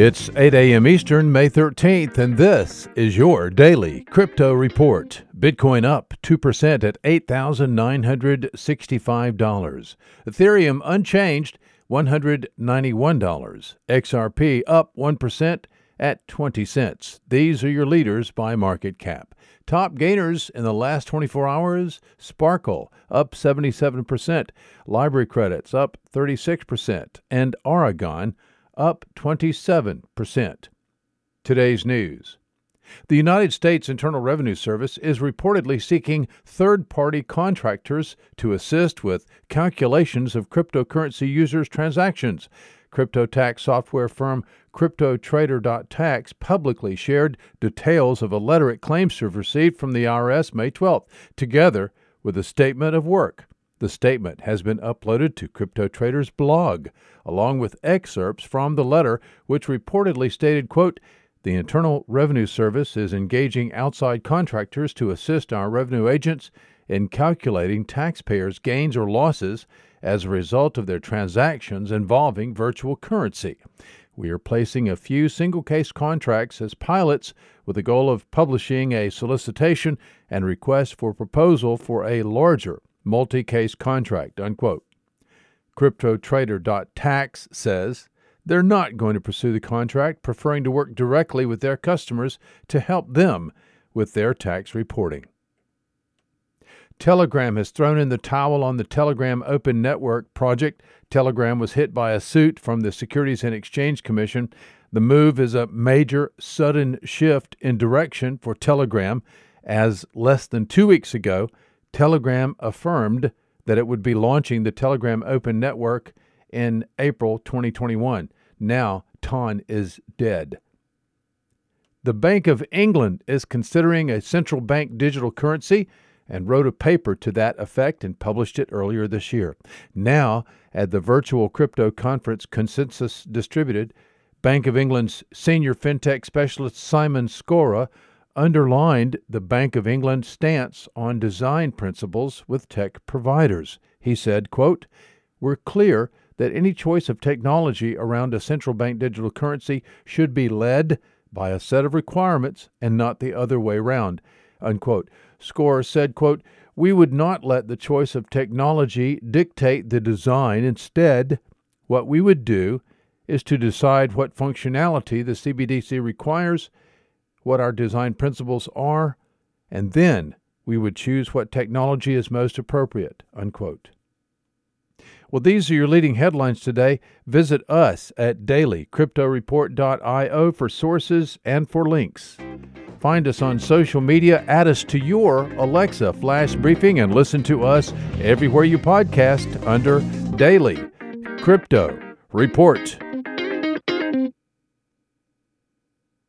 It's 8 a.m. Eastern, May 13th, and this is your daily crypto report. Bitcoin up 2% at $8,965. Ethereum unchanged, $191. XRP up 1% at 20 cents. These are your leaders by market cap. Top gainers in the last 24 hours Sparkle up 77%, LBRY Credits up 36%, and Aragon up 27%. Today's news. The United States Internal Revenue Service is reportedly seeking third party contractors to assist with calculations of cryptocurrency users' transactions. Crypto tax software firm CryptoTrader.tax publicly shared details of a letter it claims to have received from the IRS May 12th, together with a statement of work. The statement has been uploaded to CryptoTrader's blog, along with excerpts from the letter, which reportedly stated, quote, the Internal Revenue Service is engaging outside contractors to assist our revenue agents in calculating taxpayers' gains or losses as a result of their transactions involving virtual currency. We are placing a few single case contracts as pilots with the goal of publishing a solicitation and request for proposal for a larger multi case contract. Unquote. CryptoTrader.tax says they're not going to pursue the contract, preferring to work directly with their customers to help them with their tax reporting. Telegram has thrown in the towel on the Telegram Open Network project. Telegram was hit by a suit from the Securities and Exchange Commission. The move is a major, sudden shift in direction for Telegram, as less than two weeks ago, Telegram affirmed that it would be launching the Telegram Open Network in April 2021. Now, TON is dead. The Bank of England is considering a central bank digital currency and wrote a paper to that effect and published it earlier this year. Now, at the virtual crypto conference Consensus Distributed, Bank of England's senior fintech specialist Simon Scorer underlined the Bank of England's stance on design principles with tech providers. He said, quote, "We're clear that any choice of technology around a central bank digital currency should be led by a set of requirements and not the other way round." Unquote. Scorer said, quote, "We would not let the choice of technology dictate the design. Instead, what we would do is to decide what functionality the CBDC requires what our design principles are, and then we would choose what technology is most appropriate. Unquote. Well, these are your leading headlines today. Visit us at dailycryptoreport.io for sources and for links. Find us on social media, add us to your Alexa flash briefing, and listen to us everywhere you podcast under Daily Crypto Report.